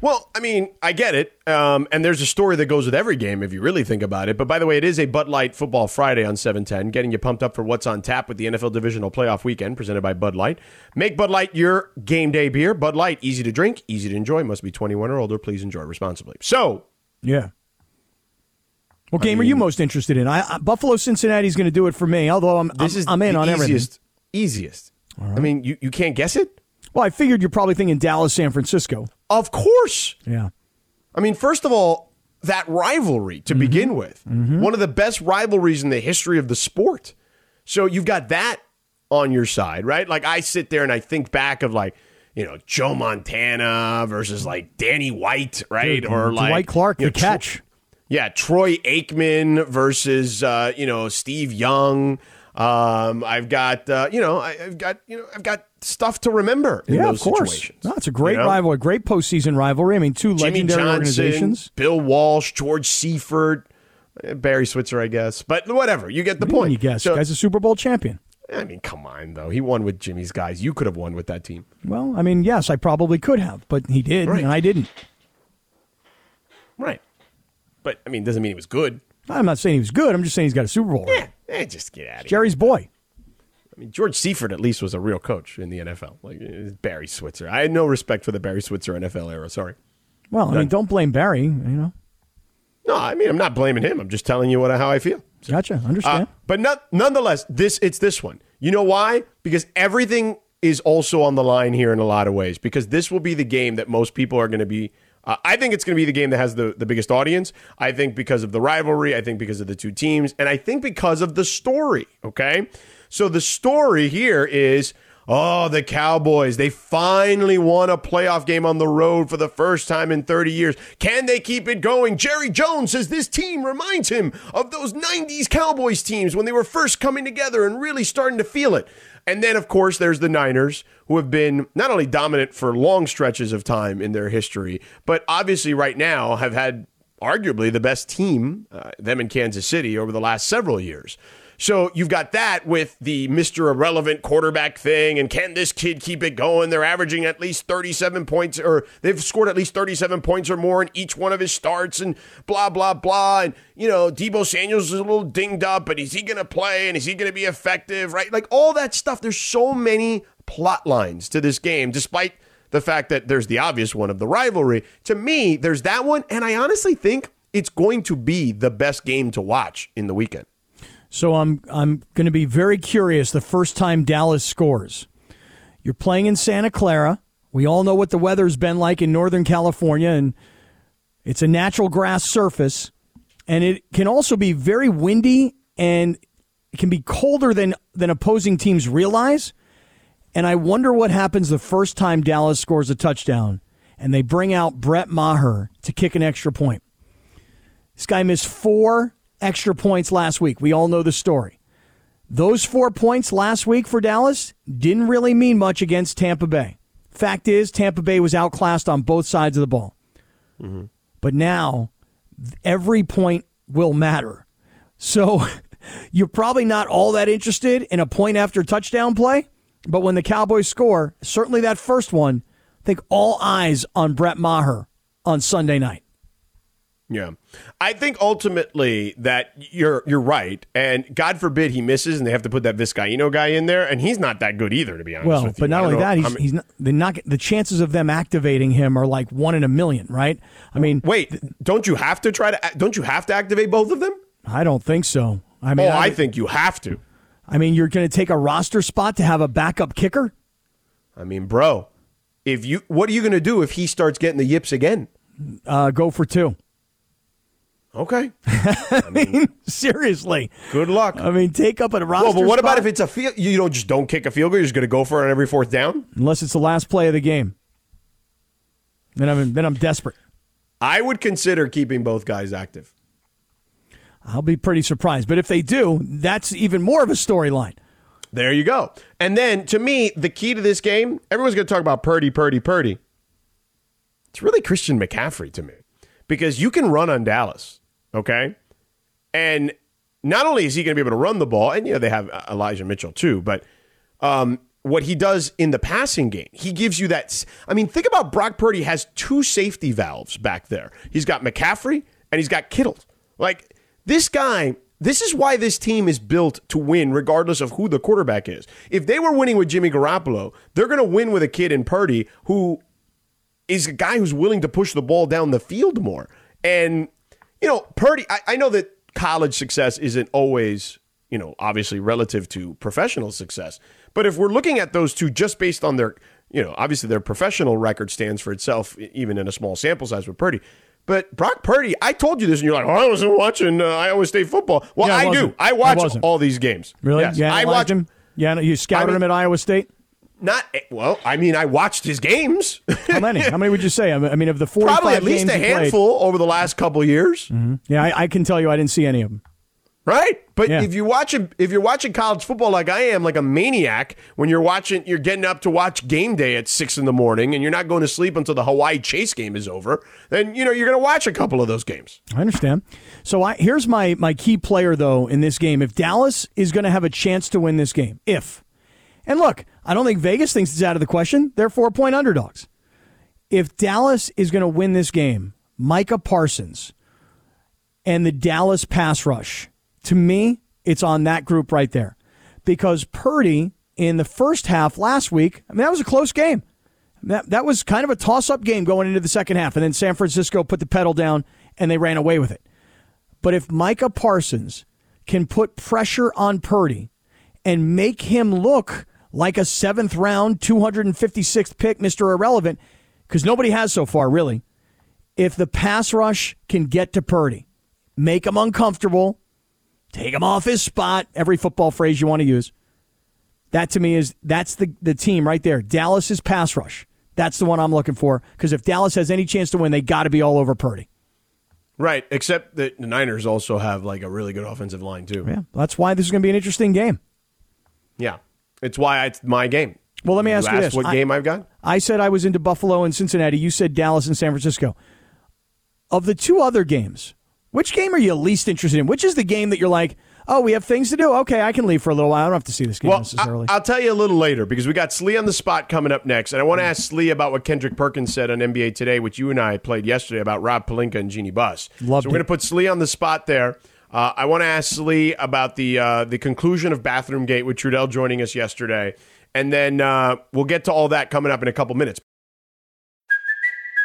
Well, I mean, I get it. Um, and there's a story that goes with every game if you really think about it. But by the way, it is a Bud Light Football Friday on 710, getting you pumped up for what's on tap with the NFL Divisional Playoff Weekend presented by Bud Light. Make Bud Light your game day beer. Bud Light, easy to drink, easy to enjoy, must be 21 or older. Please enjoy responsibly. So, Yeah. What game are you most interested in? I, I Buffalo Cincinnati's going to do it for me. Although I'm this I'm, is I'm in on everything. easiest. Easiest. I mean, you, you can't guess it? Well, I figured you're probably thinking Dallas, San Francisco. Of course. Yeah. I mean, first of all, that rivalry to begin with, one of the best rivalries in the history of the sport. So you've got that on your side, right? Like I sit there and I think back of like, you know, Joe Montana versus like Danny White, right? Dude, or like Dwight Clark, the know, Tro- catch. yeah, Troy Aikman versus uh, you know Steve Young. Um, I've got uh, you know I, I've got you know I've got stuff to remember in yeah, of course. situations. No, it's a great you know? rivalry, great postseason rivalry. I mean, two Jimmy legendary Johnson, organizations. Bill Walsh, George Seifert, eh, Barry Switzer, I guess. But whatever, you get the What do you mean point. You guess, So- guy's a Super Bowl champion. I mean, come on, though. He won with Jimmy's guys. You could have won with that team. Well, I mean, yes, I probably could have, but he did, Right. and I didn't. Right. But, I mean, doesn't mean he was good. I'm not saying he was good. I'm just saying he's got a Super Bowl. Yeah. Eh, just get out of here. Jerry's boy. I mean, George Seifert at least was a real coach in the NFL. Like eh, Barry Switzer. I had no respect for the Barry Switzer NFL era. Sorry. Well, I mean, don't blame Barry. You know, No, I mean, I'm not blaming him. I'm just telling you what how I feel. gotcha. Uh, Understand? but not, nonetheless, this it's this one. You know why? Because everything is also on the line here in a lot of ways because this will be the game that most people are going to be. Uh, I think it's going to be the game that has the, the biggest audience. I think because of the rivalry. I think because of the two teams. And I think because of the story. Okay. So the story here is Oh, the Cowboys. They finally won a playoff game on the road for the first time in 30 years. Can they keep it going? Jerry Jones says this team reminds him of those 90s Cowboys teams when they were first coming together and really starting to feel it. And then, of course, there's the Niners, who have been not only dominant for long stretches of time in their history, but obviously right now have had arguably the best team, uh, them in Kansas City, over the last several years. So you've got that with the Mr. Irrelevant quarterback thing, and can this kid keep it going? They're averaging at least 37 points, or they've scored at least 37 points or more in each one of his starts, and blah, blah, blah. And, you know, Deebo Samuels is a little dinged up, but is he going to play and is he going to be effective, right? Like all that stuff. There's so many plot lines to this game, despite the fact that there's the obvious one of the rivalry. To me, there's that one, and I honestly think it's going to be the best game to watch in the weekend. So I'm I'm going to be very curious the first time Dallas scores. You're playing in Santa Clara. We all know what the weather's been like in Northern California and it's a natural grass surface and it can also be very windy and it can be colder than than opposing teams realize. And I wonder what happens the first time Dallas scores a touchdown and they bring out Brett Maher to kick an extra point. This guy missed four extra points last week. We all know the story. Those four points last week for Dallas didn't really mean much against Tampa Bay. Fact is, Tampa Bay was outclassed on both sides of the ball. Mm-hmm. But now, every point will matter. So (laughs) you're probably not all that interested in a point after touchdown play. But when the Cowboys score, certainly that first one, I think all eyes on Brett Maher on Sunday night. Yeah. I think ultimately that you're you're right, and God forbid he misses, and they have to put that Vizcaino guy in there, and he's not that good either, to be honest. Well, but not only that, he's, he's not, the not the chances of them activating him are like one in a million, right? I mean, wait, don't you have to try to don't you have to activate both of them? I don't think so. I mean, oh, I, I think you have to. I mean, you're going to take a roster spot to have a backup kicker. I mean, bro, if you what are you going to do if he starts getting the yips again? Uh, go for two. Okay. (laughs) I mean, (laughs) seriously. Good luck. I mean, take up a roster. Well, but what spot? about if it's a field? You don't just don't kick a field goal. You're just going to go for it on every fourth down, unless it's the last play of the game. Then I'm then I'm desperate. I would consider keeping both guys active. I'll be pretty surprised, but if they do, that's even more of a storyline. There you go. And then to me, the key to this game, everyone's going to talk about Purdy, Purdy, Purdy. It's really Christian McCaffrey to me because you can run on Dallas. Okay. And not only is he going to be able to run the ball, and, you know, they have Elijah Mitchell too, but um, what he does in the passing game, he gives you that. I mean, think about Brock Purdy has two safety valves back there. He's got McCaffrey and he's got Kittle. Like, this guy, this is why this team is built to win, regardless of who the quarterback is. If they were winning with Jimmy Garoppolo, they're going to win with a kid in Purdy who is a guy who's willing to push the ball down the field more. And you know, Purdy, I, I know that college success isn't always, you know, obviously relative to professional success. But if we're looking at those two just based on their, you know, obviously their professional record stands for itself, even in a small sample size with Purdy. But Brock Purdy, I told you this, and you're like, "Oh, I wasn't watching uh, Iowa State football." Well, yeah, I, I do. I watch I all these games. Really? Yes. Yeah, I watch him. Yeah, you scouted I mean, him at Iowa State. Not well. I mean, I watched his games. How many? How many would you say? I mean, of the four, probably at least a handful over the last couple years. Mm-hmm. Yeah, I, I, can tell you, I didn't see any of them. Right, but yeah. if you watch if you're watching college football like I am, like a maniac, when you're watching, you're getting up to watch game day at six in the morning, and you're not going to sleep until the Hawaii Chase game is over. Then you know you're going to watch a couple of those games. I understand. So I, here's my my key player though in this game. If Dallas is going to have a chance to win this game, if and look, I don't think Vegas thinks it's out of the question. They're four point underdogs. If Dallas is going to win this game, Micah Parsons and the Dallas pass rush, to me, it's on that group right there. Because Purdy in the first half last week, I mean, that was a close game. That, that was kind of a toss up game going into the second half. And then San Francisco put the pedal down and they ran away with it. But if Micah Parsons can put pressure on Purdy and make him look like a seventh round, 256th pick, Mr. Irrelevant, because nobody has so far, really. If the pass rush can get to Purdy, make him uncomfortable, take him off his spot, every football phrase you want to use. That to me is that's the, the team right there. Dallas's pass rush. That's the one I'm looking for because if Dallas has any chance to win, they got to be all over Purdy. Right, except that the Niners also have like a really good offensive line too. Yeah, that's why this is going to be an interesting game. Yeah, it's why it's my game. Well, let me ask you, asked this: What I- game I've got? I said I was into Buffalo and Cincinnati. You said Dallas and San Francisco. Of the two other games, which game are you least interested in? Which is the game that you're like, oh, we have things to do. Okay, I can leave for a little while. I don't have to see this game Well, necessarily. I, will tell you a little later because we got Sli on the spot coming up next, and I want to ask Sli about what Kendrick Perkins said on NBA Today, which you and I played yesterday about Rob Pelinka and Jeanie Buss. Loved so we're going to put Sli on the spot there. Uh, I want to ask Lee about the uh, the conclusion of Bathroom Gate with Trudell joining us yesterday, and then uh, we'll get to all that coming up in a couple minutes.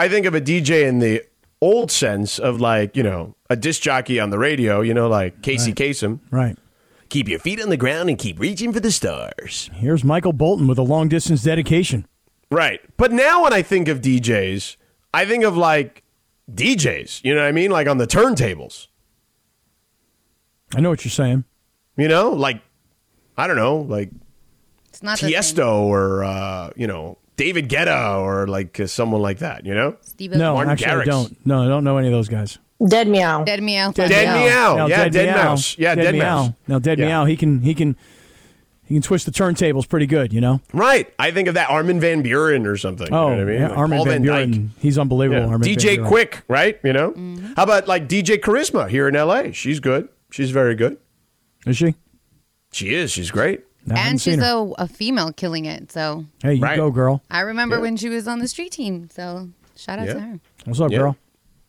I think of a DJ in the old sense of like you know a disc jockey on the radio, you know, like Casey Kasem. right. Keep your feet on the ground and keep reaching for the stars. Here's Michael Bolton with a long distance dedication. Right. But now when I think of DJs, I think of like DJs, you know what I mean? Like on the turntables. I know what you're saying. You know, like I don't know, like It's not the same. Tiesto or uh, you know, David Guetta or like uh, someone like that, you know? Steve No, Martin actually, I don't. No, I don't know any of those guys. Dead meow. Dead meow. Dead Meow. Now, yeah, Dead Dead Meow. Mouse. Yeah, Dead, Meow. Mouse. Now, Dead Yeah. Meow, he can he can he can twist the turntables pretty good, you know. Right. I think of that Armin van Buuren or something. you Oh, know what I mean? yeah, Like Armin Paul van Dyk. Buren, he's unbelievable. Yeah. Armin Van DJ Buren. Quick, right? You know? How about like DJ Charisma here in LA? She's good. She's very good. Is she? She is. She's great. I haven't And seen she's her. a, a female killing it. So Hey, you Right. go, girl. I remember Yeah. when she was on the street team. So shout out Yeah. to her. What's up, Yeah. girl?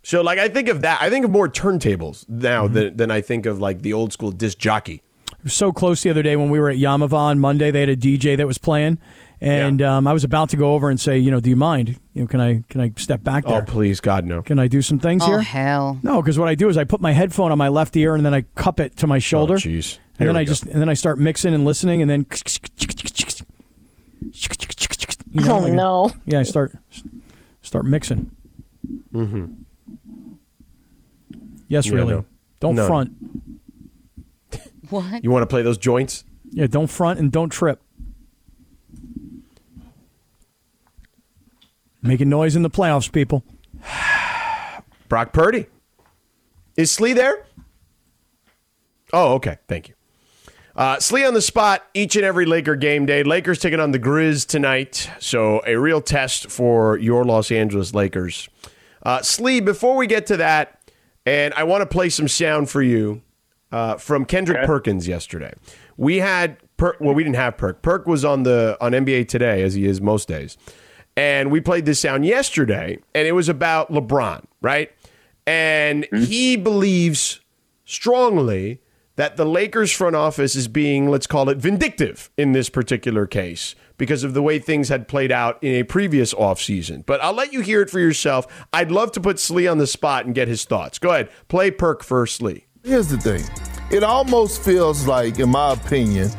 So like I think of that. I think of more turntables now Mm-hmm. than, than I think of like the old school disc jockey. So close the other day when we were at Yaamava on Monday. They had a DJ that was playing, and um, I was about to go over and say, you know, do you mind? You know, can I can I step back there? Oh please, God no. Can I do some things Oh, here? hell. No, because what I do is I put my headphone on my left ear and then I cup it to my shoulder. Oh, jeez. And then I go. just and then I start mixing and listening, and then. You know, Oh like- no. Yeah, I start start mixing. Mm-hmm. Yes, Yeah, really. no. Don't No. front. (laughs) What? You want to play those joints? Yeah, don't front and don't trip. Making noise in the playoffs, people. (sighs) Brock Purdy. Is Sli there? Oh, okay. Thank you. Uh, Sli on the spot each and every Laker game day. Lakers taking on the Grizz tonight. So a real test for your Los Angeles Lakers. Uh, Sli, before we get to that, and I want to play some sound for you uh, from Kendrick Perkins yesterday. We had Perk. Well, we didn't have Perk. Perk was on the on NBA today, as he is most days. And we played this sound yesterday, and it was about LeBron, right? And he believes strongly that the Lakers front office is being, let's call it, vindictive in this particular case because of the way things had played out in a previous offseason. But I'll let you hear it for yourself. I'd love to put Sli on the spot and get his thoughts. Go ahead. Play Perk first, Sli. Here's the thing. It almost feels like, in my opinion,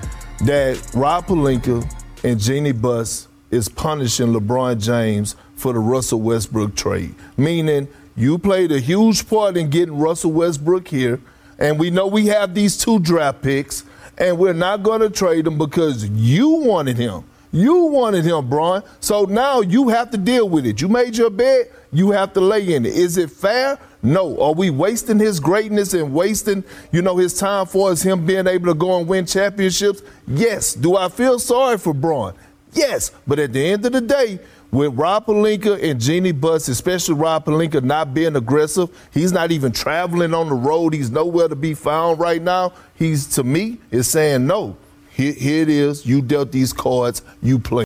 that Rob Pelinka and Jeanie Buss is punishing LeBron James for the Russell Westbrook trade. Meaning, you played a huge part in getting Russell Westbrook here, and we know we have these two draft picks, and we're not going to trade him because you wanted him. You wanted him, Bron. So now you have to deal with it. You made your bed, you have to lay in it. Is it fair? No. Are we wasting his greatness and wasting, you know, his time for us him being able to go and win championships? Yes. Do I feel sorry for Bron? Yes. But at the end of the day, with Rob Pelinka and Jeanie Buss, especially Rob Pelinka not being aggressive, he's not even traveling on the road. He's nowhere to be found right now. He's, to me, is saying no. Here, here it is. You dealt these cards. You play.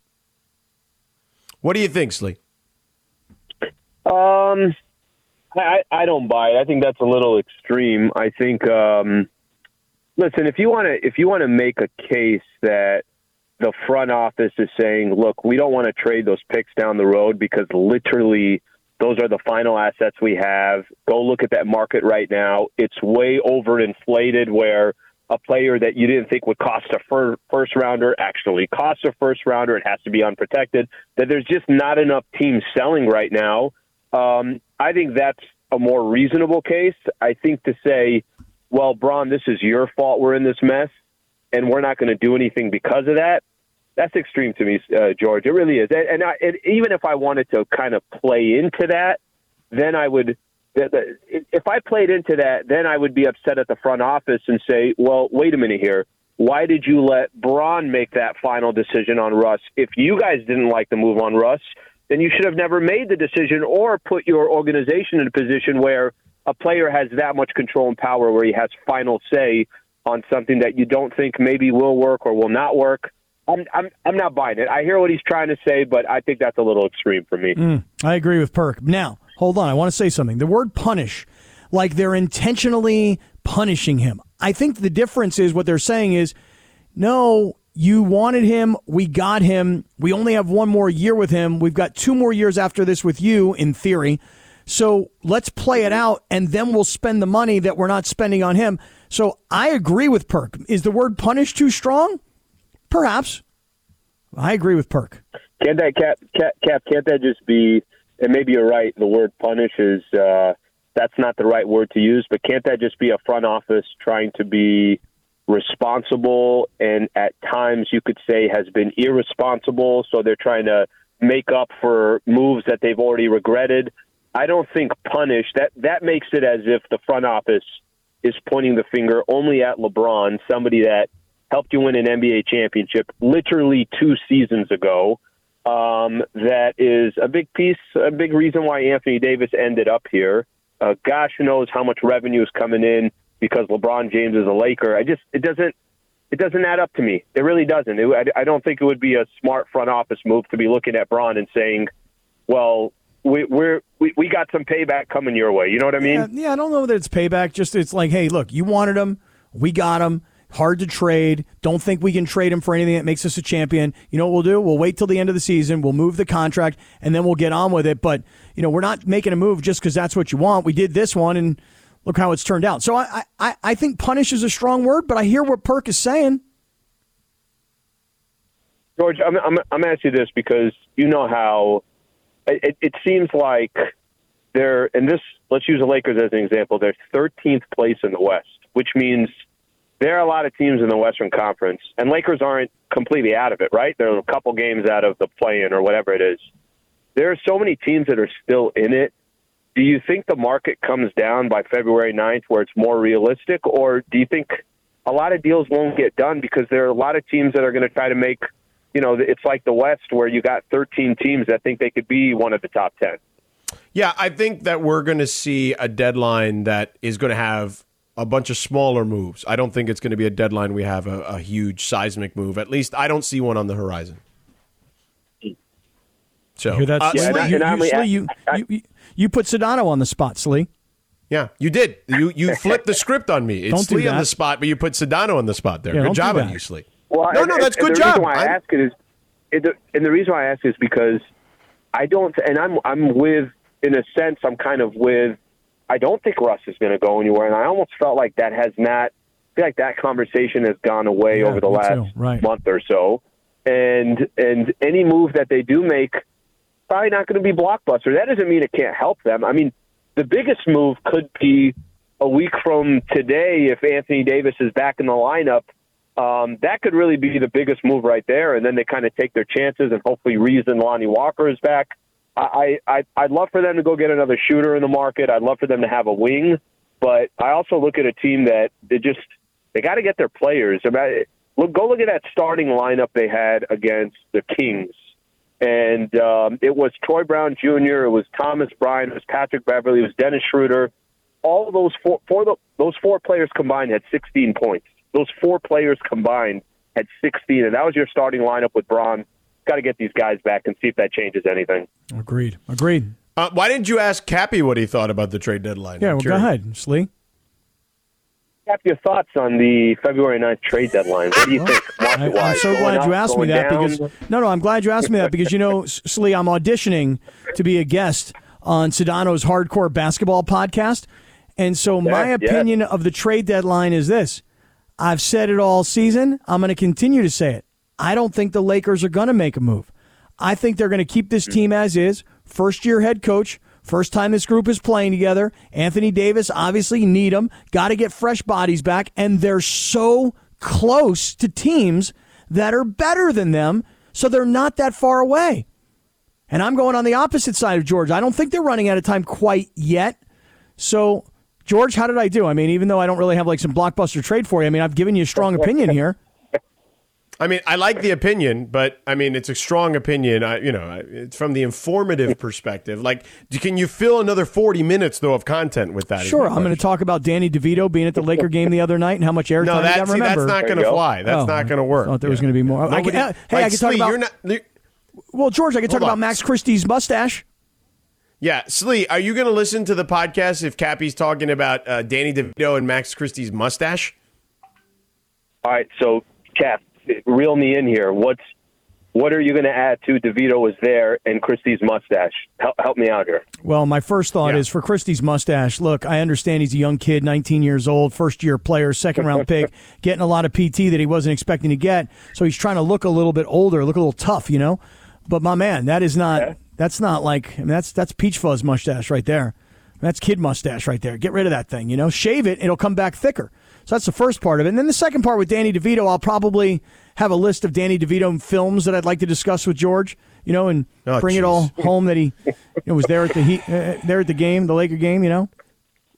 What do you think, Sli? Um, I, I don't buy it. I think that's a little extreme. I think, um, listen, if you want to, if you want to make a case that the front office is saying, look, we don't want to trade those picks down the road because literally those are the final assets we have. Go look at that market right now. It's way overinflated where a player that you didn't think would cost a fir- first rounder actually costs a first rounder. It has to be unprotected. That there's just not enough teams selling right now. Um, I think that's a more reasonable case. I think to say, well, Bron, this is your fault. We're in this mess, and we're not going to do anything because of that. That's extreme to me, uh, George. It really is. And, and, I, and even if I wanted to kind of play into that, then I would if I played into that, then I would be upset at the front office and say, well, wait a minute here. Why did you let Bron make that final decision on Russ? If you guys didn't like the move on Russ, then you should have never made the decision or put your organization in a position where a player has that much control and power where he has final say on something that you don't think maybe will work or will not work. I'm I'm I'm not buying it. I hear what he's trying to say, but I think that's a little extreme for me. Mm, I agree with Perk. Now, hold on. I want to say something. The word punish, like they're intentionally punishing him. I think the difference is what they're saying is, no, you wanted him. We got him. We only have one more year with him. We've got two more years after this with you, in theory. So let's play it out, and then we'll spend the money that we're not spending on him. So I agree with Perk. Is the word punish too strong? Perhaps. I agree with Perk. Can't that cap, cap, cap can't that just be and maybe you're right, the word punish is uh, that's not the right word to use, but can't that just be a front office trying to be responsible and at times you could say has been irresponsible, so they're trying to make up for moves that they've already regretted. I don't think punish that that makes it as if the front office is pointing the finger only at LeBron, somebody that helped you win an NBA championship literally 2 seasons ago um, that is a big piece, a big reason why Anthony Davis ended up here. Uh, gosh who knows how much revenue is coming in because LeBron James is a Laker. I just it doesn't it doesn't add up to me. It really doesn't. It, I, I don't think it would be a smart front office move to be looking at Bron and saying, "Well, we, we're we, we got some payback coming your way." You know what I mean? Yeah, yeah, I don't know that it's payback. Just it's like, hey, look, you wanted him, we got him hard to trade. Don't think we can trade him for anything that makes us a champion. You know what we'll do? We'll wait till the end of the season. We'll move the contract, and then we'll get on with it. But you know, we're not making a move just because that's what you want. We did this one, and look how it's turned out. So I, I, I think punish is a strong word, but I hear what Perk is saying. George, I'm, I'm, I'm asking you this because you know how it, it seems like they're, and this, let's use the Lakers as an example. They're 13th place in the West, which means – there are a lot of teams in the Western Conference, and Lakers aren't completely out of it, right? They're a couple games out of the play-in or whatever it is. There are so many teams that are still in it. Do you think the market comes down by February 9th where it's more realistic, or do you think a lot of deals won't get done because there are a lot of teams that are going to try to make, you know, it's like the West where you got 13 teams that think they could be one of the top 10? Yeah, I think that we're going to see a deadline that is going to have a bunch of smaller moves. I don't think it's going to be a deadline. We have a, a huge seismic move. At least I don't see one on the horizon. So you hear that, uh, Sli? you, you, Sli, you, you, you put Sedano on the spot, Sli. Yeah, you did. You you flipped the script on me. (laughs) It's don't Sli on the spot, but you put Sedano on the spot there. Yeah, good job on you, Sli. Well, no, no, that's good and the job. Reason why I ask it is, and the reason why I ask is because I don't, and I'm I'm with, in a sense, I'm kind of with I don't think Russ is going to go anywhere, and I almost felt like that has not. I feel like that conversation has gone away yeah, over the last right. month or so, and and any move that they do make, probably not going to be blockbuster. That doesn't mean it can't help them. I mean, the biggest move could be a week from today if Anthony Davis is back in the lineup. Um, that could really be the biggest move right there, and then they kind of take their chances, and hopefully Reason Lonnie Walker is back. I, I I'd love for them to go get another shooter in the market. I'd love for them to have a wing, but I also look at a team that they just they got to get their players. look, go look at that starting lineup they had against the Kings, and um, it was Troy Brown Jr., it was Thomas Bryant, it was Patrick Beverley, it was Dennis Schroeder. All those four, four those four players combined had 16 points. Those four players combined had 16, and that was your starting lineup with Bron. Got to get these guys back and see if that changes anything. Agreed. Agreed. Uh, why didn't you ask Cappy what he thought about the trade deadline? Yeah, I'm well, go curious. ahead, Sli. Cap, your thoughts on the February 9th trade deadline? What do you think? I, I'm Market-wise? so Going glad you up, asked me that down? because no, no, I'm glad you asked me that because you know, (laughs) S- Sli, I'm auditioning to be a guest on Sedano's Hardcore Basketball podcast, and so my Yeah, yeah. opinion of the trade deadline is this: I've said it all season. I'm going to continue to say it. I don't think the Lakers are going to make a move. I think they're going to keep this team as is. First year head coach. First time this group is playing together. Anthony Davis, obviously, need him. Got to get fresh bodies back. And they're so close to teams that are better than them. So they're not that far away. And I'm going on the opposite side of George. I don't think they're running out of time quite yet. So, George, how did I do? I mean, even though I don't really have like some blockbuster trade for you, I mean, I've given you a strong opinion here. (laughs) I mean, I like the opinion, but I mean, it's a strong opinion. I, you know, it's from the informative perspective. Like, can you fill another forty minutes though of content with that? Sure, I'm going to talk about Danny DeVito being at the Laker game the other night and how much airtime No, he got. that, see, that's not going to fly. That's Oh, not going to work. I Thought there was going to be more. I can, Nobody- uh, hey, I can talk Sli, about. You're not, you- well, George, I can talk Hold about. Max Christie's mustache. Yeah, Sli, are you going to listen to the podcast if Cappy's talking about uh, Danny DeVito and Max Christie's mustache? All right, so Cap, reel me in here. What's what are you going to add to DeVito was there and Christie's mustache? Help, help me out here. Well, my first thought is for Christie's mustache. Look, I understand he's a young kid, 19 years old, first year player, second round (laughs) pick, getting a lot of PT that he wasn't expecting to get. So he's trying to look a little bit older, look a little tough, you know. But my man, that is not. That's not like I mean, that's that's peach fuzz mustache right there. That's kid mustache right there. Get rid of that thing, you know. Shave it, it'll come back thicker. So that's the first part of it. And then the second part with Danny DeVito, I'll probably have a list of Danny DeVito films that I'd like to discuss with George, you know, and Oh, bring it all home that he you know, was there at the heat, uh, there at the game, the Laker game, you know.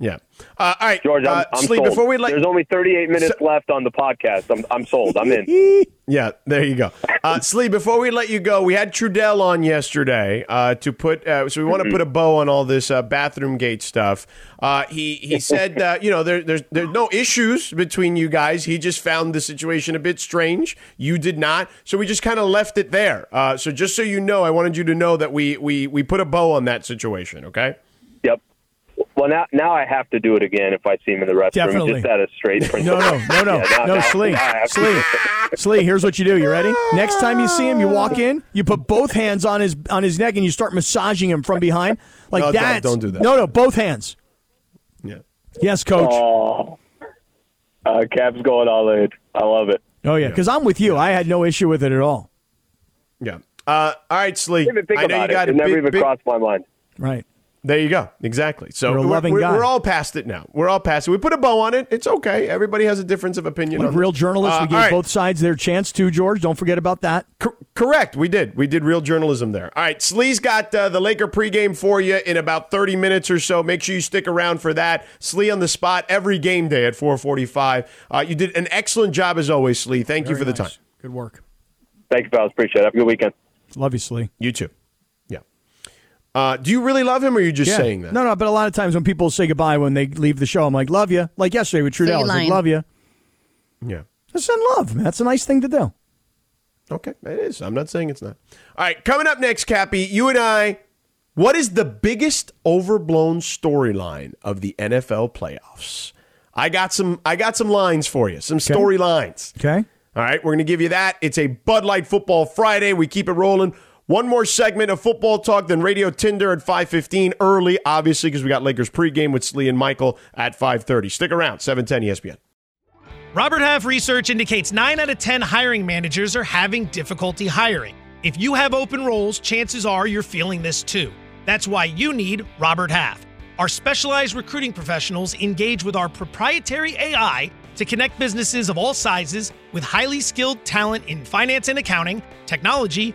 Yeah. Uh, all right, George, I'm, uh, I'm Sli, sold. before we let There's only 38 minutes left on the podcast. I'm, I'm sold. I'm in. (laughs) Yeah, there you go. Uh, Sli, before we let you go, we had Trudell on yesterday uh, to put, uh, so we want to put a bow on all this uh, bathroom gate stuff. Uh, he he (laughs) said, you know, there, there's there's no issues between you guys. He just found the situation a bit strange. You did not, so we just kind of left it there. Uh, so just so you know, I wanted you to know that we we we put a bow on that situation. Okay. Yep. Well, now now I have to do it again if I see him in the restroom. Definitely. Just out of straight No, principle. no, no, no, (laughs) Yeah, now- no, now- Sli, now I have to- Sli, Sli. Here's what you do. You ready? Next time you see him, you walk in, you put both hands on his on his neck, and you start massaging him from behind, like No, don't- that. don't do that. No, no, both hands. Yeah. Yes, coach. Oh, uh, Cap's going all in. I love it. Oh yeah, because I'm with you. I had no issue with it at all. Yeah. Uh, all right, Sli. I didn't even think I know about you got it. It never big- even big- crossed my mind. Right. There you go. Exactly. So You're a we're, loving we're, guy. we're all past it now. We're all past it. We put a bow on it. It's okay. Everybody has a difference of opinion. Like on real this. journalists, Uh, we gave all right. both sides their chance too. George, don't forget about that. Cor- correct. We did. We did real journalism there. All right. Sli's got uh, the Laker pregame for you in about 30 minutes or so. Make sure you stick around for that. Sli on the spot every game day at 445. Uh, you did an excellent job as always, Sli. Thank you for the time. Good work. Thank you, fellas. Appreciate it. Have a good weekend. Love you, Sli. You too. Yeah. Uh, do you really love him or are you just Yeah. saying that? No, no. But a lot of times when people say goodbye when they leave the show, I'm like, "Love you." Like yesterday with So you Trudell, I was like, "Love you." Yeah. Just send love. man. That's a nice thing to do. Okay, it is. I'm not saying it's not. All right, coming up next, Cappy, you and I. What is the biggest overblown storyline of the NFL playoffs? I got some. I got some lines for you. Some storylines. Okay. All right, we're going to give you that. It's a Bud Light Football Friday. We keep it rolling. One more segment of football talk, then Radio Tinder at 5:15 early, obviously because we got Lakers pregame with Sli and Michael at 5:30. Stick around. 710 ESPN. Robert Half research indicates 9 out of 10 hiring managers are having difficulty hiring. If you have open roles, chances are you're feeling this too. That's why you need Robert Half. Our specialized recruiting professionals engage with our proprietary AI to connect businesses of all sizes with highly skilled talent in finance and accounting, technology,